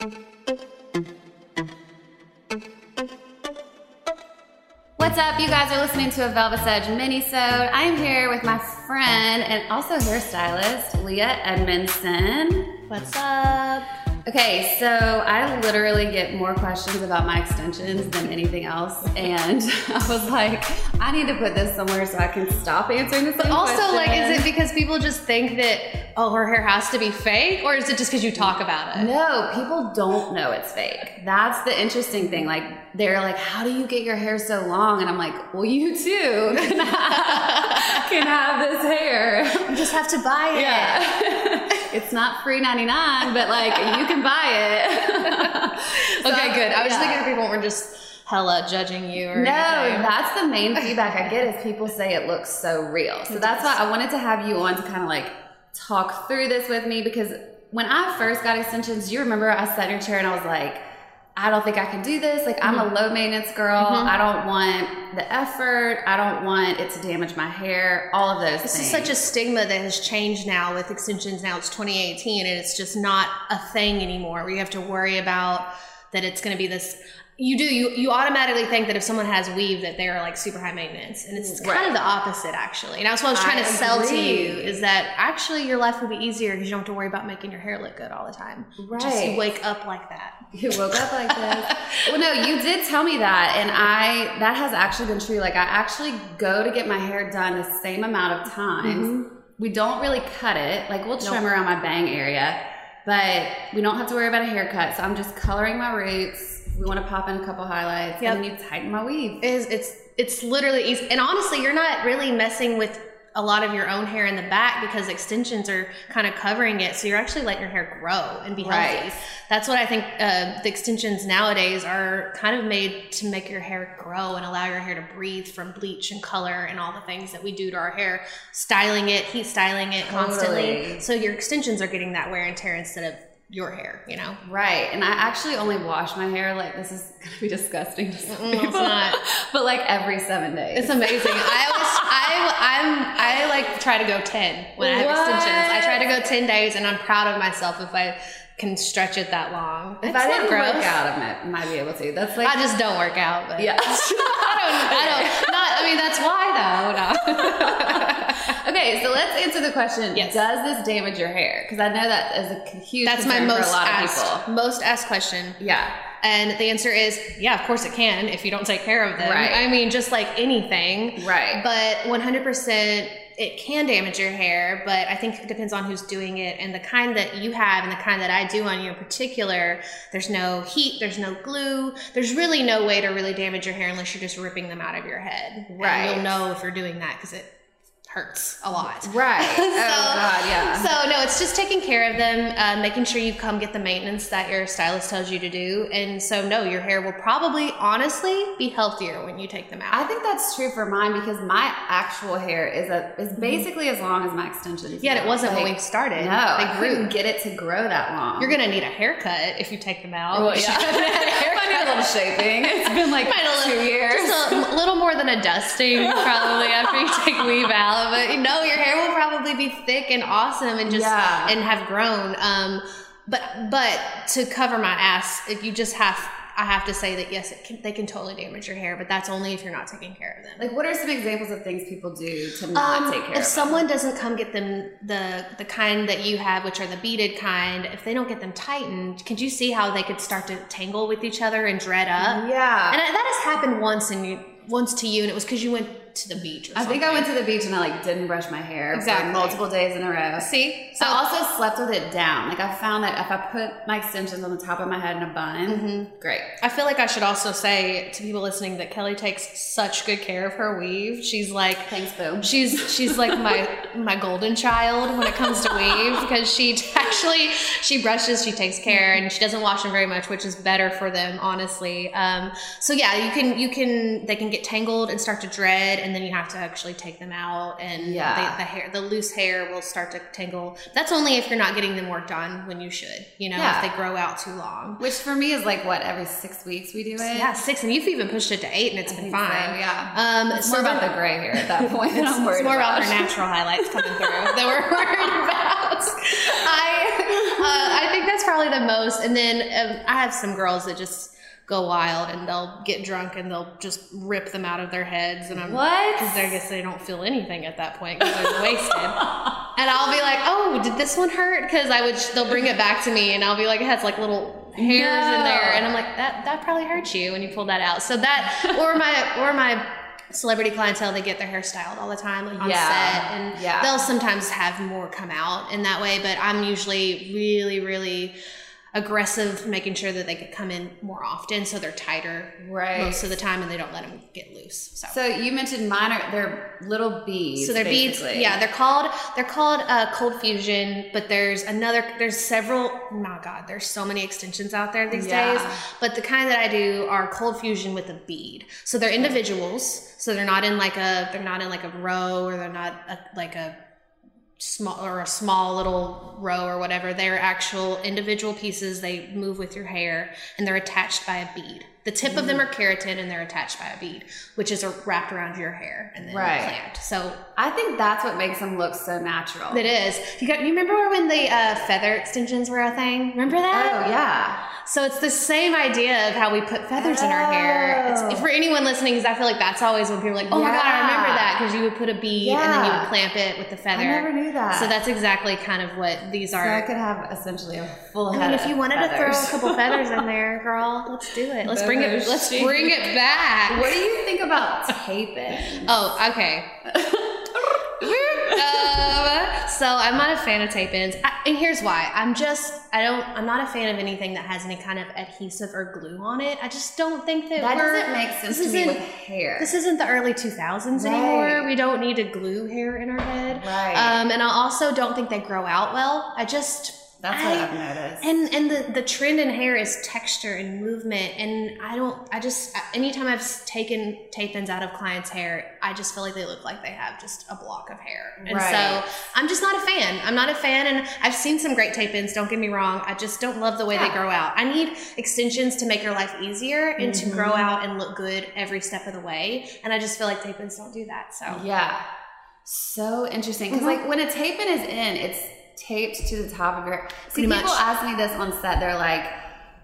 What's up? You guys are listening to a Velvet Edge mini-sode. I am here with my friend and also hairstylist, Leah Edmondson. What's up? Okay, so I literally get more questions about my extensions than anything else, and I was like, I need to put this somewhere so I can stop answering this. But also, question. like, is it because people just think that oh, her hair has to be fake, or is it just because you talk about it? No, people don't know it's fake. That's the interesting thing. Like, they're like, How do you get your hair so long? And I'm like, Well, you too can have, can have this hair. You just have to buy it. Yeah. it's not free 99, but like, you can buy it. So, Okay, good. I was yeah. thinking people were just hella judging you or No, anything. that's the main feedback I get is people say it looks so real. So that's why I wanted to have you on to kind of like talk through this with me because when I first got extensions, you remember I sat in your chair and I was like, I don't think I can do this. Like I'm a mm-hmm. low maintenance girl. Mm-hmm. I don't want the effort. I don't want it to damage my hair. All of those This things. is such a stigma that has changed now with extensions. Now it's 2018 and it's just not a thing anymore where you have to worry about that it's going to be this. You do, you, you automatically think that if someone has weave that they're like super high maintenance. And it's kind of the opposite actually. And that's what I was trying I to sell to you is that actually your life will be easier because you don't have to worry about making your hair look good all the time. Just Right. you wake up like that. You woke up like this. well, no, you did tell me that, and I that has actually been true. Like I actually go to get my hair done the same amount of times. Mm-hmm. We don't really cut it. Like we'll trim around my bang area, but we don't have to worry about a haircut. So I'm just coloring my roots. We want to pop in a couple highlights, Yep. and then you tighten my weave. is it's it's literally easy. And honestly, you're not really messing with a lot of your own hair in the back because extensions are kind of covering it. So you're actually letting your hair grow and be healthy. Right. That's what I think uh, the extensions nowadays are kind of made to make your hair grow and allow your hair to breathe from bleach and color and all the things that we do to our hair, styling it, heat styling it constantly. Totally. So your extensions are getting that wear and tear instead of your hair, you know? Right, and I actually only wash my hair like this is gonna be disgusting to some Mm-mm, it's not. but like every seven days. It's amazing. I always, I, I'm, I like try to go ten when I have extensions. I try to go ten days, and I'm proud of myself if I can stretch it that long. if It's I didn't gross. work out, I might, might be able to. That's like I just don't work out. But yeah. I don't. I don't. Not. I mean, that's why though. No. Okay, so let's answer the question. Yes. Does this damage your hair? Because I know that is a huge that's my most for a lot asked, of people. most asked question. Yeah. And the answer is, yeah, of course it can if you don't take care of them. Right. I mean, just like anything. Right. But 100% it can damage your hair, but I think it depends on who's doing it and the kind that you have and the kind that I do on you in particular. There's no heat, there's no glue, there's really no way to really damage your hair unless you're just ripping them out of your head. And Right. you'll know if you're doing that because it hurts a lot. Right. So- oh God, yeah. So no, it's just taking care of them, uh, making sure you come get the maintenance that your stylist tells you to do, and so no, your hair will probably, honestly, be healthier when you take them out. I think that's true for mine because my actual hair is a is basically as long as my extensions. Yet it wasn't when we started. No, they I couldn't get it to grow that long. You're gonna need a haircut if you take them out. Well, yeah. little shaping. It's been like two little- years. Just a little more than a dusting, probably after you take weave out. But you know, your hair will probably be thick and awesome and just Yeah. and have grown. Um, but but to cover my ass, if you just have, I have to say that yes, it can, they can totally damage your hair, but that's only if you're not taking care of them. like, what are some examples of things people do to not Um, take care if of someone doesn't come get them the the kind that you have, which are the beaded kind, if they don't get them tightened, could you see how they could start to tangle with each other and dread up? Yeah. And that has happened once and you once to you, and it was because you went to the beach. Or I think I went to the beach and I like didn't brush my hair Exactly. for multiple days in a row. See, So I also slept with it down. Like I found that if I put my extensions on the top of my head in a bun, Mm-hmm. great. I feel like I should also say to people listening that Kelly takes such good care of her weave. She's like Thanks, boo. she's she's like my my golden child when it comes to weave because she actually she brushes, she takes care, and she doesn't wash them very much, which is better for them, honestly. Um, so yeah, you can you can they can get tangled and start to dread, and then you have to actually take them out, and Yeah. they, the hair the loose hair will start to tangle. That's only if you're not getting them worked on when you should, you know, Yeah. if they grow out too long. Which for me is like what every six weeks we do it. Yeah, six, and you've even pushed it to eight, and it's I been think so, fine. yeah. Um, It's so more about the gray hair at that point. than I'm worried it's more about about her natural highlights coming through that we're worried about. I uh, I think that's probably the most. And then um, I have some girls that just go wild and they'll get drunk and they'll just rip them out of their heads. And I'm What? Because I guess they don't feel anything at that point because they're wasted. And I'll be like, oh, did this one hurt? Because I would, they'll bring it back to me and I'll be like, it has like little hairs in there. And I'm like, that, that probably hurt you when you pulled that out. So that, or my, or my, celebrity clientele they get their hair styled all the time like on Yeah. set and Yeah. they'll sometimes have more come out in that way but i'm usually really really aggressive making sure that they could come in more often so they're tighter Right. most of the time and they don't let them get loose so So you mentioned minor, they're little beads. so they're beads yeah they're called they're called uh, cold fusion but there's another there's several oh my god there's so many extensions out there these Yeah. days but the kind that i do are cold fusion with a bead so they're individuals so they're not in like a they're not in like a row or they're not a, like a small or a small little row or whatever they're actual individual pieces they move with your hair and they're attached by a bead the tip of them are keratin and they're attached by a bead which is wrapped around your hair and then Right. clamped so I think that's what makes them look so natural. it is. You got. You remember when the uh, feather extensions were a thing? Remember that? Oh yeah. So it's the same idea of how we put feathers in our hair. Oh. It's, for anyone listening, because I feel like that's always when people are like, "Oh my god, I remember that," because you would put a bead and then you would clamp it with the feather. I never knew that. So that's exactly kind of what these are. so I could have essentially a full I head. mean, if you wanted to throw a couple feathers in there, girl, let's do it. Let's bring it. Let's bring it back. What do you think about taping? Oh, okay. um, so I'm not a fan of tape-ins, I, and here's why. I'm just I don't I'm not a fan of anything that has any kind of adhesive or glue on it. I just don't think that That doesn't make sense this to me isn't- with hair. This isn't the early 2000s Right. anymore. We don't need to glue hair in our head. Right. Um, and I also don't think they grow out well. I just That's what I've noticed. and and the the trend in hair is texture and movement and i don't i just anytime i've taken tape ins out of clients hair i just feel like they look like they have just a block of hair and Right. so i'm just not a fan i'm not a fan and i've seen some great tape ins don't get me wrong i just don't love the way they grow out i need extensions to make your life easier and to grow Mhm. out and look good every step of the way and i just feel like tape ins don't do that so Yeah. So interesting. Because, Mhm. like, when a tape in is in, it's taped to the top of your See, Pretty people much. ask me this on set. They're like,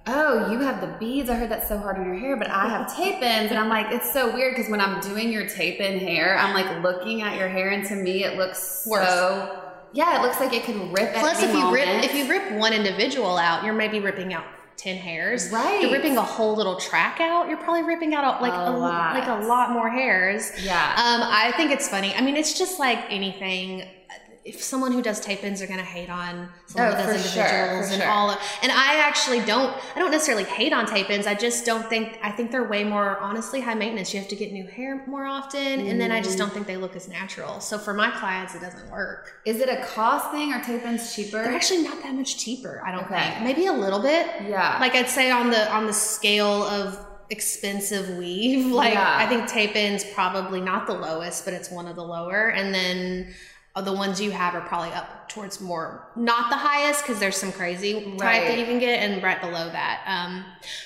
oh, you have the beads. I heard that's so hard on your hair, but I have tape ins. And I'm like, it's so weird because when I'm doing your tape in hair, I'm like looking at your hair, and to me, it looks Worse. so. Yeah, it looks like it could rip. Plus, if you rip if you rip one individual out, you're maybe ripping out ten hairs. Right. You're ripping a whole little track out. You're probably ripping out a, like A a, lot. like a lot more hairs. yeah, Um, I think it's funny. I mean, it's just like anything. If someone who does tape ins are going to hate on someone Oh, who does sure, individuals for and sure. all, of, and I actually don't. I don't necessarily hate on tape ins. I just don't think. I think they're way more honestly high maintenance. You have to get new hair more often, and then I Mm. just don't think they look as natural. So for my clients, it doesn't work. is it a cost thing or tape ins cheaper? They're actually not that much cheaper. I don't Okay. think. Maybe a little bit. yeah, Like I'd say on the on the scale of expensive weave, like Yeah. I think tape in's probably not the lowest, but it's one of the lower. And then the ones you have are probably up towards more not the highest because there's some crazy type Right. that you can get and right below that. Um,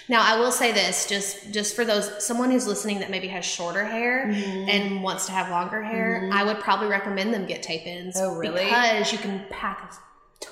now I will say this just just for those someone who's listening that maybe has shorter hair Mm-hmm. and wants to have longer hair, I would probably recommend them get tape ins. Oh, really? Because you can pack a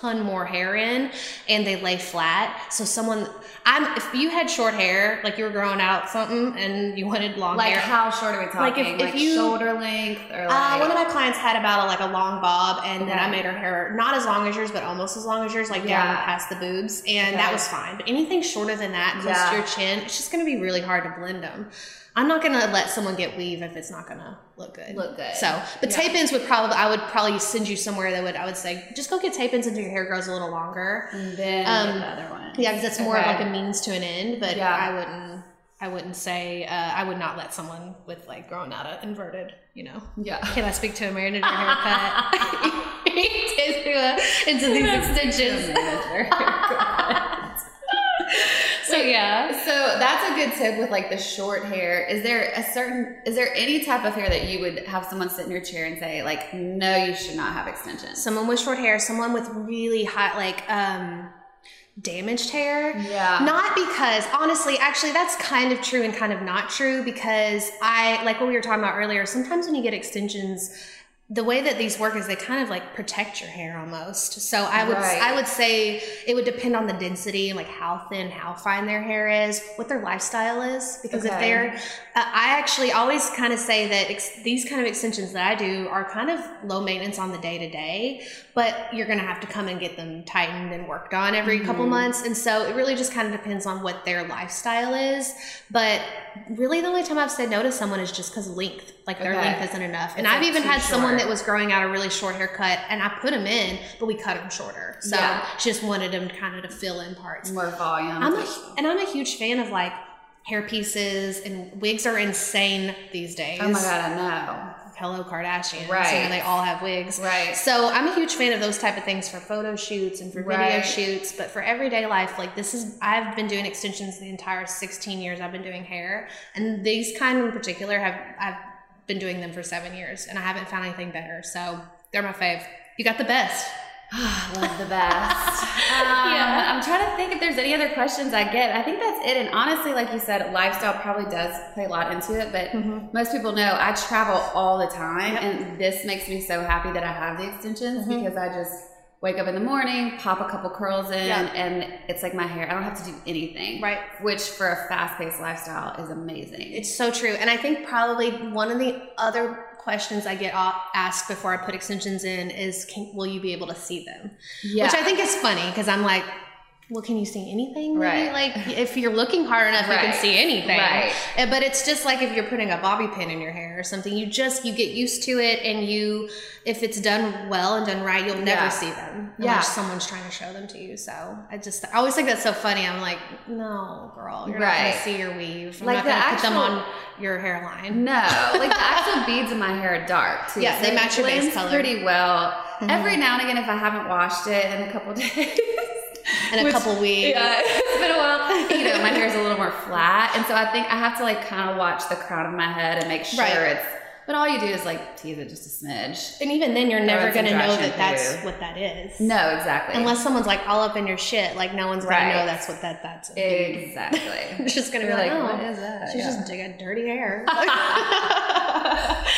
ton more hair in and they lay flat. So someone I'm if you had short hair, like you were growing out something and you wanted long like hair. Like how short are we Like, talking? if- if you- shoulder length or uh, like one of my clients had about a, like a long bob, and then I made her hair not as long as yours, but almost as long as yours, like down past the boobs, and Okay. that was fine. But anything shorter than that, close Yeah. to your chin, it's just going to be really hard to blend them. I'm not gonna let someone get weave if it's not gonna look good. Look good. So, but Yeah. tape ins would probably I would probably send you somewhere that would I would say just go get tape ins until your hair grows a little longer. And then Um, the other one. Yeah, because it's more of like a means to an end. But Yeah. I wouldn't I wouldn't say uh, I would not let someone with like growing out a inverted. You know, Yeah. can I speak to a in haircut into, a, into these extensions? So yeah. So that's a good tip with like the short hair. Is there a certain is there any type of hair that you would have someone sit in your chair and say like no you should not have extensions? someone with short hair, someone with really hot, like um, damaged hair. Yeah. Not because, honestly, actually, that's kind of true and kind of not true because I, like what we were talking about earlier, sometimes when you get extensions, the way that these work is they kind of like protect your hair almost. So I would Right. I would say it would depend on the density and like how thin, how fine their hair is, what their lifestyle is. Because if they're, uh, I actually always kind of say that ex- these kind of extensions that I do are kind of low maintenance on the day to day, but you're going to have to come and get them tightened and worked on every couple Mhm. months. And so it really just kind of depends on what their lifestyle is. But really, the only time I've said no to someone is just because length, like their Okay. length isn't enough. And It's, I've like, even had someone short. That was growing out a really short haircut, and I put them in, but we cut them shorter. So Yeah. just wanted them kind of to fill in parts. More volume. I'm a, and I'm a huge fan of like hair pieces and wigs are insane these days. oh my god, I know. Hello Kardashians. You Right. know, they all have wigs. Right. So I'm a huge fan of those type of things for photo shoots and for video Right. shoots, but for everyday life, like this is I've been doing extensions the entire 16 years I've been doing hair, and these kind in particular have I've been doing them for seven years, and I haven't found anything better. So they're my fave. You got the best. Love the best. Um, Yeah. I'm trying to think if there's any other questions I get. I think that's it. And honestly, like you said, lifestyle probably does play a lot into it. But Mhm. most people know I travel all the time, Yep. and this makes me so happy that I have the extensions Mhm. because I just wake up in the morning, pop a couple curls in, Yeah. and it's like my hair. I don't have to do anything. Right. Which for a fast-paced lifestyle is amazing. It's so true. And I think probably one of the other questions I get asked before I put extensions in is, can, will you be able to see them? yeah. Which I think is funny because I'm like, well, can you see anything? Right. Like, if you're looking hard enough, you can see anything. Right. Uh, But it's just like if you're putting a bobby pin in your hair or something, you just, you get used to it and you, if it's done well and done right, you'll never Yeah. see them Yeah. unless someone's trying to show them to you. So I just, I always think that's so funny. I'm like, no, girl, you're not going to see your weave. I'm Like not going to put them on your hairline. No, like the actual beads in my hair are dark too. Yeah, they match your base color. pretty well. Mhm. Every now and again, if I haven't washed it in a couple days, And a which- couple weeks. yeah, it's been a while. You know, my hair is a little more flat, and so I think I have to like kind of watch the crown of my head and make sure Right. it's. But all you do is like tease it just a smidge. And even then, you're never going to know that that's shampoo. what that is. No, exactly. Unless someone's like all up in your shit, like no one's gonna know that's what that that's. exactly. It's just gonna be like, like, oh, what is that? She's Yeah. just dig a dirty hair.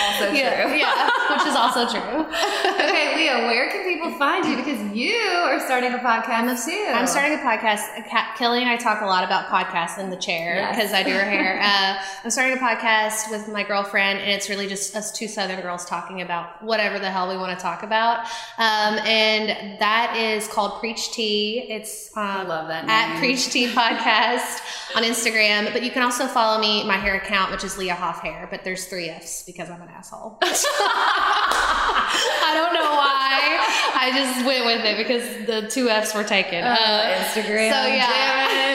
Also yeah, true. yeah, which is also true. okay, Leah, where can people find you? Because you are starting a podcast too. I'm starting a podcast. Kelly and I talk a lot about podcasts in the chair Yes. because I do her hair. Uh, I'm starting a podcast with my girlfriend, and it's really just us two Southern girls talking about whatever the hell we want to talk about. Um, and that is called Preach Tea. It's um, I love that at. Preach Tea Podcast on Instagram. But you can also follow me, my hair account, which is Leah Hoff Hair, but there's three F's because I'm an asshole. I don't know why. I just went with it because the two F's were taken. Uh, Instagram. So yeah.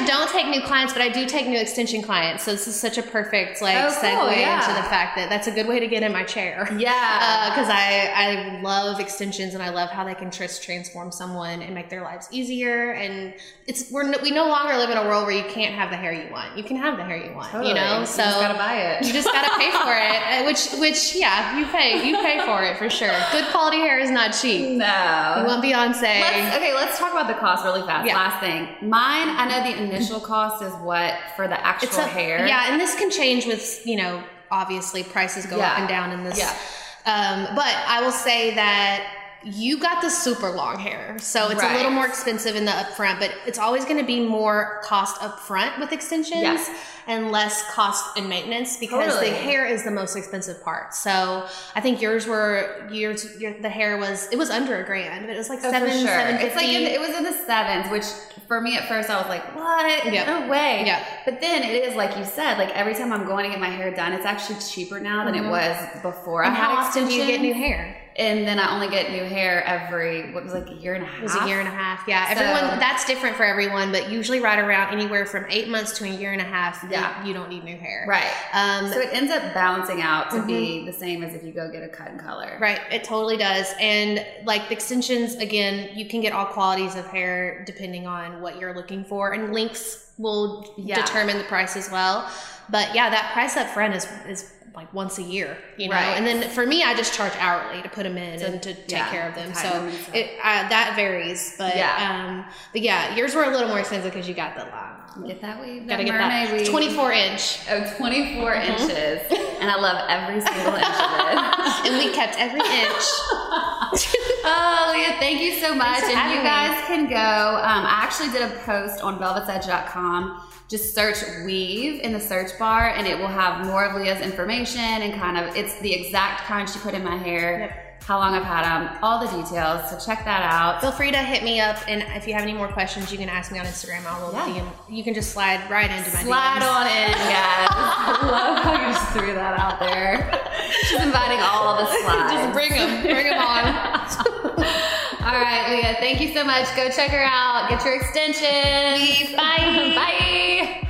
Actually don't take new clients, but I do take new extension clients. So this is such a perfect like Oh, cool, segue yeah. into the fact that that's a good way to get in my chair. yeah. Because I, I love extensions and I love how they can just transform someone and make their lives easier. And it's we're no, we no longer live in a world where you can't have the hair you want. You can have the hair you want. Totally. You know, so you just gotta buy it. you just gotta pay for it. uh, Which which yeah, you pay you pay for it for sure. Good quality hair is not cheap. No, you want Beyonce? Let's, okay, let's talk about the cost really fast. Yeah. Last thing, mine. I know the initial cost is what for the actual a, hair. Yeah, and this can change with you know obviously prices go Yeah. up and down in this. Yeah. Um, but I will say that you got the super long hair, so it's Right. a little more expensive in the upfront, but it's always going to be more cost upfront with extensions Yes. and less cost in maintenance because Totally. the hair is the most expensive part. So I think yours were yours. Your, the hair was it was under a grand, but it was like Oh, seven sure. seven It's like in, it was in the sevens, which for me at first I was like, what? Yep. No way. Yep. But then it is like you said, like every time I'm going to get my hair done, it's actually cheaper now than Mhm. it was before and I how had often do you get new hair? And then I only get new hair every what was like a year and a half. It was a year and a half. Yeah, So- everyone that's different for everyone, but usually right around anywhere from eight months to a year and a half. Yeah. you, you don't need new hair. Right. Um, So it ends up balancing out to Mhm. be the same as if you go get a cut and color. Right, it totally does. And like the extensions, again, you can get all qualities of hair depending on what you're looking for, and links will Yeah. determine the price as well. But yeah, that price up front is is like once a year, you know. Right. And then for me, I just charge hourly to put them in To- and to take yeah, care of them. So them and stuff. it uh, that varies, but Yeah. um, but yeah, yours were a little more expensive because you got the long. Get that weave. Gotta get that weave. 24 inch, Oh, 24 Mhm. inches. And I love every single inch of it. and we kept every inch. Oh, Leah, thank you so much. And you me. guys can go. Um, I actually did a post on velvetsedge.com. Just search weave in the search bar, and it will have more of Leah's information and kind of it's the exact kind she put in my hair, how long I've had them, all the details. So check that out. Feel free to hit me up, and if you have any more questions, you can ask me on Instagram. I will Yeah. DM. You can just slide right into my Slide DMs. on in, guys. I love how you just threw that out there. She's inviting all the slides. Just bring them, bring them on. All right, Leah, thank you so much. Go check her out. Get your extensions. Bye.